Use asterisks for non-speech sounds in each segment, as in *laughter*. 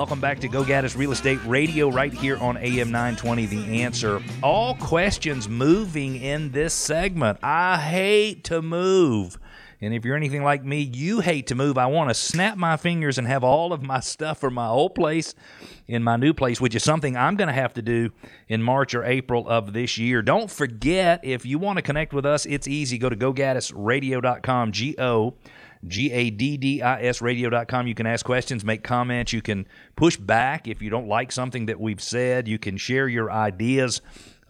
Welcome back to Go Gaddis Real Estate Radio right here on AM 920 The Answer. All questions moving in this segment. I hate to move. And if you're anything like me, you hate to move. I want to snap my fingers and have all of my stuff from my old place in my new place, which is something I'm going to have to do in March or April of this year. Don't forget, if you want to connect with us, it's easy. Go to gogaddisradio.com, G O G A D D I S radio.com. You can ask questions, make comments. You can push back if you don't like something that we've said. You can share your ideas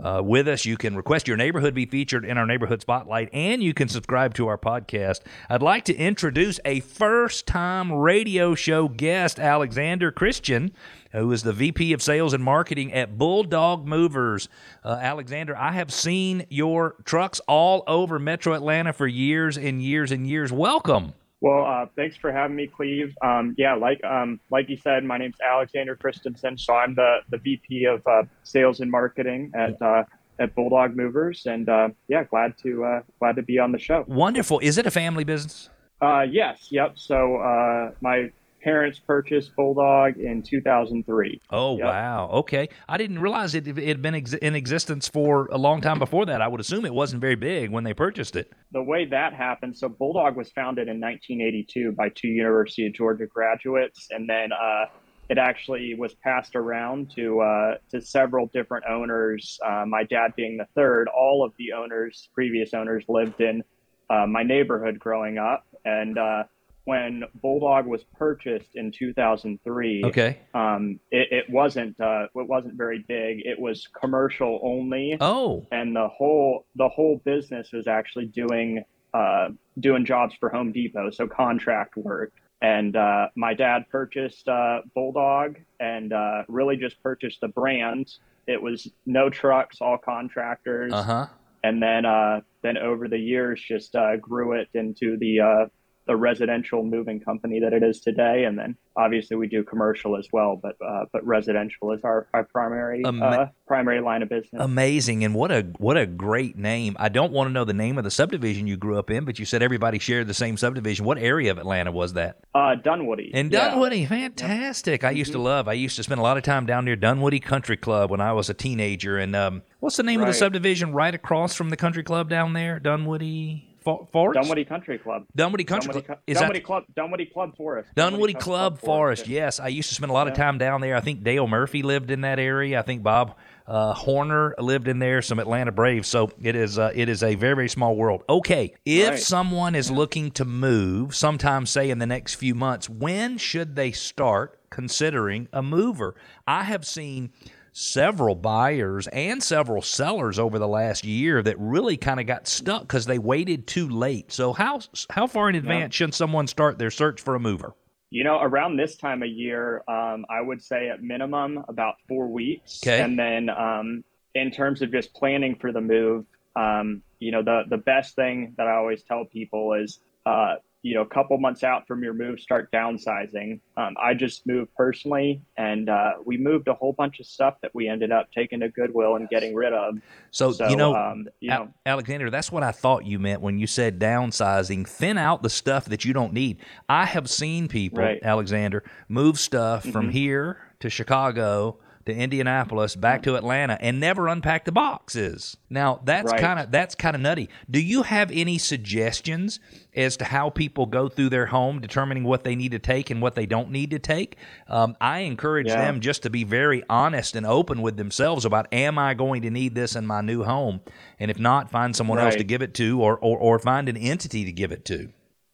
uh, with us. You can request your neighborhood be featured in our neighborhood spotlight, and you can subscribe to our podcast. I'd like to introduce a first time radio show guest, Alexander Christensen, who is the VP of Sales and Marketing at Bulldog Movers. Uh, Alexander, I have seen your trucks all over Metro Atlanta for years and years and years. Welcome. Well, uh, thanks for having me, Cleve. Um, yeah, like um, like you said, my name's Alexander Christensen, so I'm the, the VP of uh, Sales and Marketing at uh, at Bulldog Movers, and uh, yeah, glad to uh, glad to be on the show. Wonderful. Is it a family business? Uh, yes. Yep. So my parents purchased Bulldog in 2003. Oh, yep. wow. Okay. I didn't realize it, it had been ex- in existence for a long time before that. I would assume it wasn't very big when they purchased it. The way that happened, so Bulldog was founded in 1982 by two University of Georgia graduates, and then uh, it actually was passed around to uh, to several different owners. Uh, my dad being the third. All of the owners, previous owners, lived in uh, my neighborhood growing up, and uh, when Bulldog was purchased in 2003, okay, um, it, it, wasn't uh, it wasn't very big. It was commercial only. Oh, and the whole the whole business was actually doing uh, doing jobs for Home Depot, so contract work. And uh, my dad purchased uh, Bulldog and uh, really just purchased the brand. It was no trucks, all contractors. Uh huh. And then uh, then over the years, just grew it into the the residential moving company that it is today, and then obviously we do commercial as well, but uh, but residential is our, our primary Ama- uh, primary line of business. Amazing, and what a what a great name! I don't want to know the name of the subdivision you grew up in, but you said everybody shared the same subdivision. What area of Atlanta was that? Uh, Dunwoody. In Dunwoody, yeah. fantastic! Yep. I used mm-hmm. to love. I used to spend a lot of time down near Dunwoody Country Club when I was a teenager, and um, what's the name right. of the subdivision right across from the country club down there? Dunwoody. Forest? Dunwoody Country Club. Dunwoody Country Club. Is Dunwoody that... Club. Dunwoody Club Forest. Dunwoody, Dunwoody Club, Club, Forest. Forest. Yes, I used to spend a lot of time down there. I think Dale Murphy lived in that area. I think Bob uh, Horner lived in there. Some Atlanta Braves. So it is. Uh, it is a very very small world. Okay, if right. someone is looking to move, sometime say in the next few months, when should they start considering a mover? I have seen several buyers and several sellers over the last year that really kind of got stuck because they waited too late. So how how far in advance yeah. should someone start their search for a mover? You know, around this time of year, um, I would say at minimum about four weeks. Okay. And then um, in terms of just planning for the move, um, you know, the the best thing that I always tell people is uh, you know, a couple months out from your move, start downsizing. Um, I just moved personally, and uh, we moved a whole bunch of stuff that we ended up taking to Goodwill and getting rid of. So, so you know, um, you know, Alexander, that's what I thought you meant when you said downsizing. Thin out the stuff that you don't need. I have seen people, right. Alexander, move stuff mm-hmm. from here to Chicago to Indianapolis, back to Atlanta, and never unpack the boxes. Now that's right. kind of that's kind of nutty. Do you have any suggestions as to how people go through their home, determining what they need to take and what they don't need to take? Um, I encourage yeah. them just to be very honest and open with themselves about: Am I going to need this in my new home? And if not, find someone right. else to give it to, or, or or find an entity to give it to.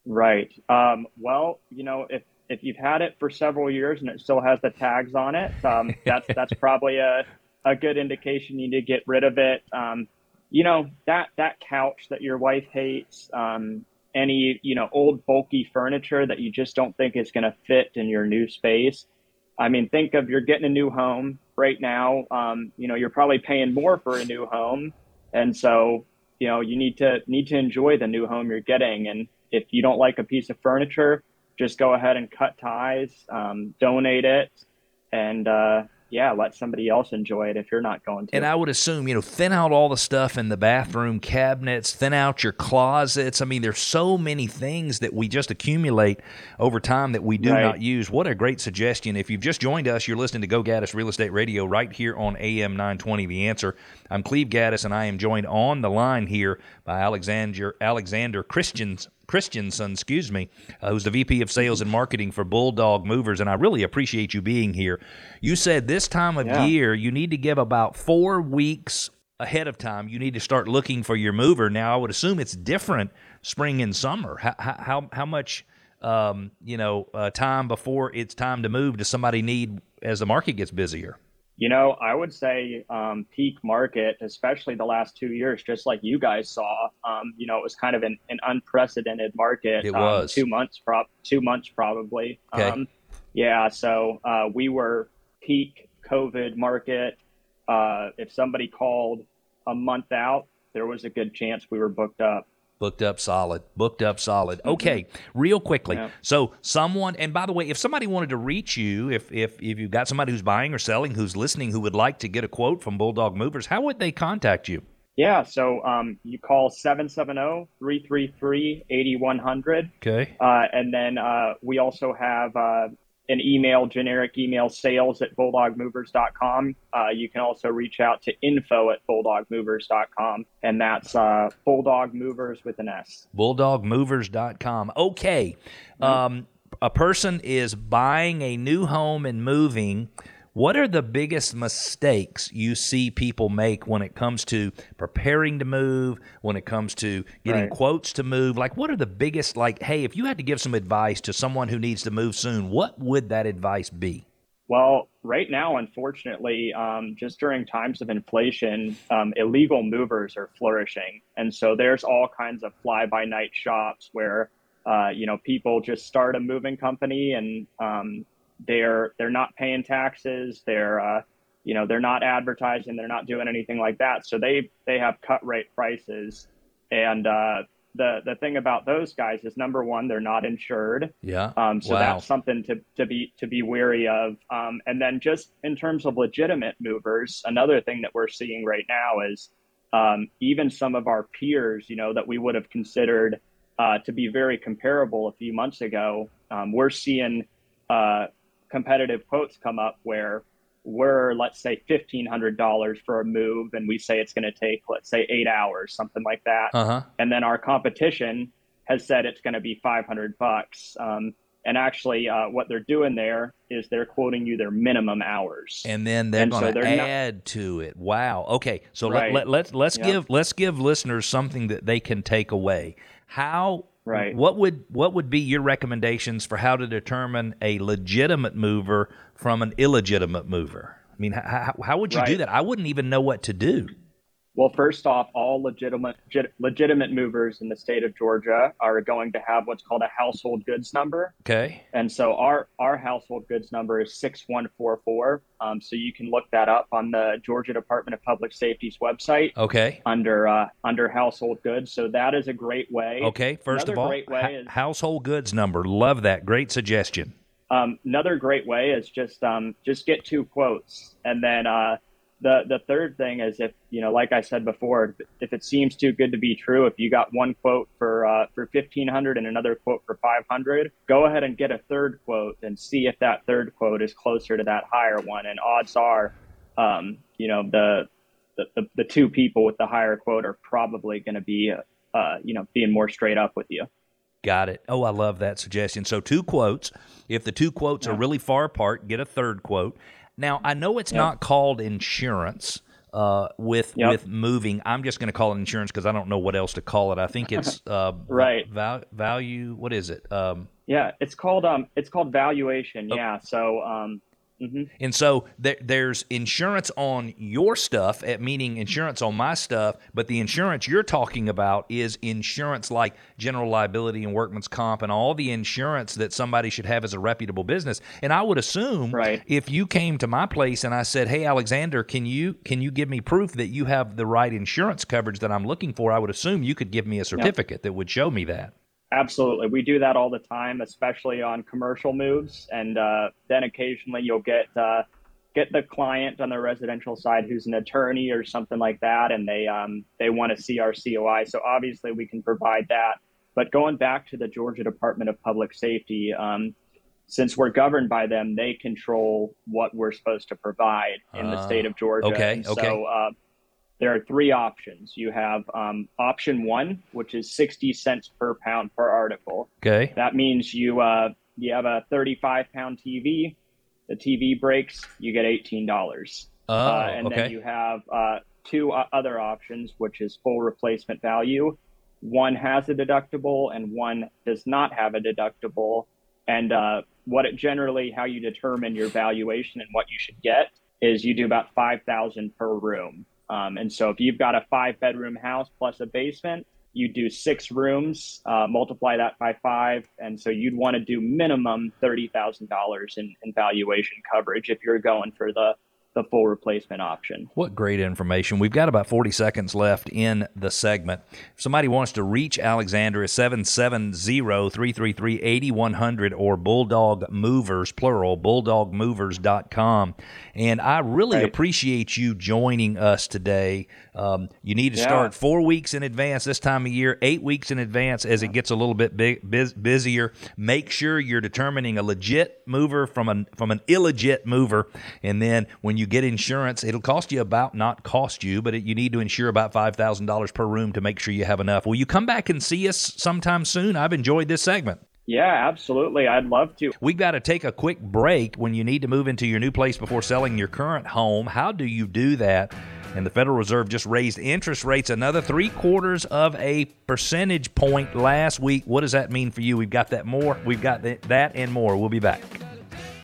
Right. Um, well, you know, if if you've had it for several years and it still has the tags on it, um, *laughs* that's that's probably a, a good indication you need to get rid of it. Um, you know that that couch that your wife hates, um, any you know old bulky furniture that you just don't think is going to fit in your new space. I mean, think of you're getting a new home right now. Um, you know, you're probably paying more for a new home, and so you know you need to need to enjoy the new home you're getting. And if you don't like a piece of furniture, just go ahead and cut ties, um, donate it, and uh, yeah, let somebody else enjoy it if you're not going to. And I would assume, you know, thin out all the stuff in the bathroom cabinets, thin out your closets. I mean, there's so many things that we just accumulate over time that we do Right. not use. What a great suggestion. If you've just joined us, you're listening to Go Gaddis Real Estate Radio right here on AM 920 The Answer. I'm Cleve Gaddis, and I am joined on the line here by Alexander Alexander Christians Christensen, excuse me, uh, who's the VP of Sales and Marketing for Bulldog Movers, and I really appreciate you being here. You said this time of Yeah. year you need to give about four weeks ahead of time. You need to start looking for your mover. Now, I would assume it's different spring and summer. How how how much um, you know uh, time before it's time to move does somebody need as the market gets busier? You know, I would say um, peak market, especially the last two years, just like you guys saw. Um, you know, it was kind of an, an unprecedented market. It um, was. two months, prob two months probably. Okay. Um, yeah, so uh, we were peak COVID market. Uh, if somebody called a month out, there was a good chance we were booked up. Booked up solid. Booked up solid. Okay, real quickly. Yeah. So someone, and by the way, if somebody wanted to reach you, if if if you've got somebody who's buying or selling, who's listening, who would like to get a quote from Bulldog Movers, how would they contact you? Yeah, so um, you call 770-333-8100. Okay. Uh, and then uh, we also have uh, an email, generic email, sales at bulldogmovers.com. Uh, you can also reach out to info at bulldogmovers.com. And that's uh, Bulldog Movers with an S. bulldogmovers.com. Okay. Um, a person is buying a new home and moving. What are the biggest mistakes you see people make when it comes to preparing to move, when it comes to getting Right. quotes to move? Like, what are the biggest, like, hey, if you had to give some advice to someone who needs to move soon, what would that advice be? Well, right now, unfortunately, um, just during times of inflation, um, illegal movers are flourishing, and so there's all kinds of fly-by-night shops where uh, you know people just start a moving company and um, they're they're not paying taxes, they're uh, you know they're not advertising, they're not doing anything like that, so they they have cut rate prices, and uh, the the thing about those guys is number one, they're not insured. Yeah. Um, so Wow. that's something to, to be to be wary of. Um, and then just in terms of legitimate movers, another thing that we're seeing right now is um, even some of our peers, you know, that we would have considered uh, to be very comparable a few months ago, um, we're seeing uh, competitive quotes come up where we're let's say fifteen hundred dollars for a move, and we say it's going to take let's say eight hours, something like that Uh huh. and then our competition has said it's going to be 500 bucks. Um, and actually, uh, what they're doing there is they're quoting you their minimum hours. and then they're so going to not- add to it. Wow. Okay. So Right. let, let, let's let's Yeah. give let's give listeners something that they can take away. How Right. What would what would be your recommendations for how to determine a legitimate mover from an illegitimate mover? I mean, how, how would you do that? I wouldn't even know what to do. Well, first off, all legitimate legitimate movers in the state of Georgia are going to have what's called a household goods number. Okay. And so our our household goods number is 6144. Um, so you can look that up on the Georgia Department of Public Safety's website Okay. under uh, under household goods. So that is a great way. Okay. First Another of all, great way ha- is- household goods number. Love that. Great suggestion. Um, another great way is just um, just get two quotes, and then uh, the the third thing is if you know, like I said before, if it seems too good to be true, if you got one quote for uh, for fifteen hundred and another quote for five hundred, go ahead and get a third quote and see if that third quote is closer to that higher one. And odds are, um, you know, the, the the the two people with the higher quote are probably going to be, uh, you know, being more straight up with you. Got it. Oh, I love that suggestion. So two quotes. If the two quotes are really far apart, get a third quote. Now I know it's not called insurance uh, with Yep. with moving. I'm just going to call it insurance because I don't know what else to call it. I think it's *laughs* uh, Right. val- value. What is it? Um, Yeah, it's called um, it's called valuation. Yeah, so um, mhm. And so there, there's insurance on your stuff, eh, meaning insurance on my stuff, but the insurance you're talking about is insurance like general liability and workman's comp and all the insurance that somebody should have as a reputable business. And I would assume Right. if you came to my place and I said, "Hey Alexander, can you can you give me proof that you have the right insurance coverage that I'm looking for?" I would assume you could give me a certificate that would show me that. Absolutely. We do that all the time, especially on commercial moves. And uh, then occasionally you'll get uh, get the client on the residential side who's an attorney or something like that, and they um, they want to see our COI. So obviously we can provide that. But going back to the Georgia Department of Public Safety, um, since we're governed by them, they control what we're supposed to provide in the state of uh, Georgia. Okay. Okay. So uh, there are three options. You have um, option one, which is 60 cents per pound per article. Okay. That means you uh, you have a 35 pound TV. The TV breaks, you get $18. Oh, uh, and okay. then you have uh, two other options, which is full replacement value. One has a deductible, and one does not have a deductible. And uh, what it generally, how you determine your valuation and what you should get is you do about 5,000 per room. Um, and so if you've got a five bedroom house plus a basement, you do six rooms, uh, multiply that by five. And so you'd want to do minimum $30,000 in, in valuation coverage if you're going for the the full replacement option. What great information. We've got about 40 seconds left in the segment. If somebody wants to reach Alexandria, 770-333-8100 or Bulldog Movers, plural, bulldogmovers.com. And I really right. appreciate you joining us today. Um, you need to yeah. start four weeks in advance this time of year, eight weeks in advance as it gets a little bit big, biz, busier. Make sure you're determining a legit mover from, a, from an illegit mover. And then when you you get insurance, it'll cost you about, not cost you, but it, you need to insure about $5,000 per room to make sure you have enough. Will you come back and see us sometime soon? I've enjoyed this segment. Yeah, absolutely. I'd love to. We've got to take a quick break when you need to move into your new place before selling your current home. How do you do that? And the Federal Reserve just raised interest rates another three quarters of a percentage point last week. What does that mean for you? We've got that more. We've got that and more. We'll be back.